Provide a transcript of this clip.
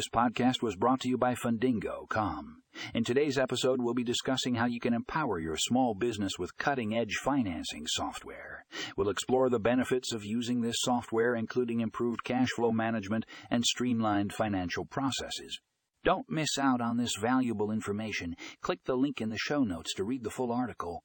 This podcast was brought to you by Fundingo.com. In today's episode, we'll be discussing how you can empower your small business with cutting edge financing software. We'll explore the benefits of using this software, including improved cash flow management and streamlined financial processes. Don't miss out on this valuable information. Click the link in the show notes to read the full article.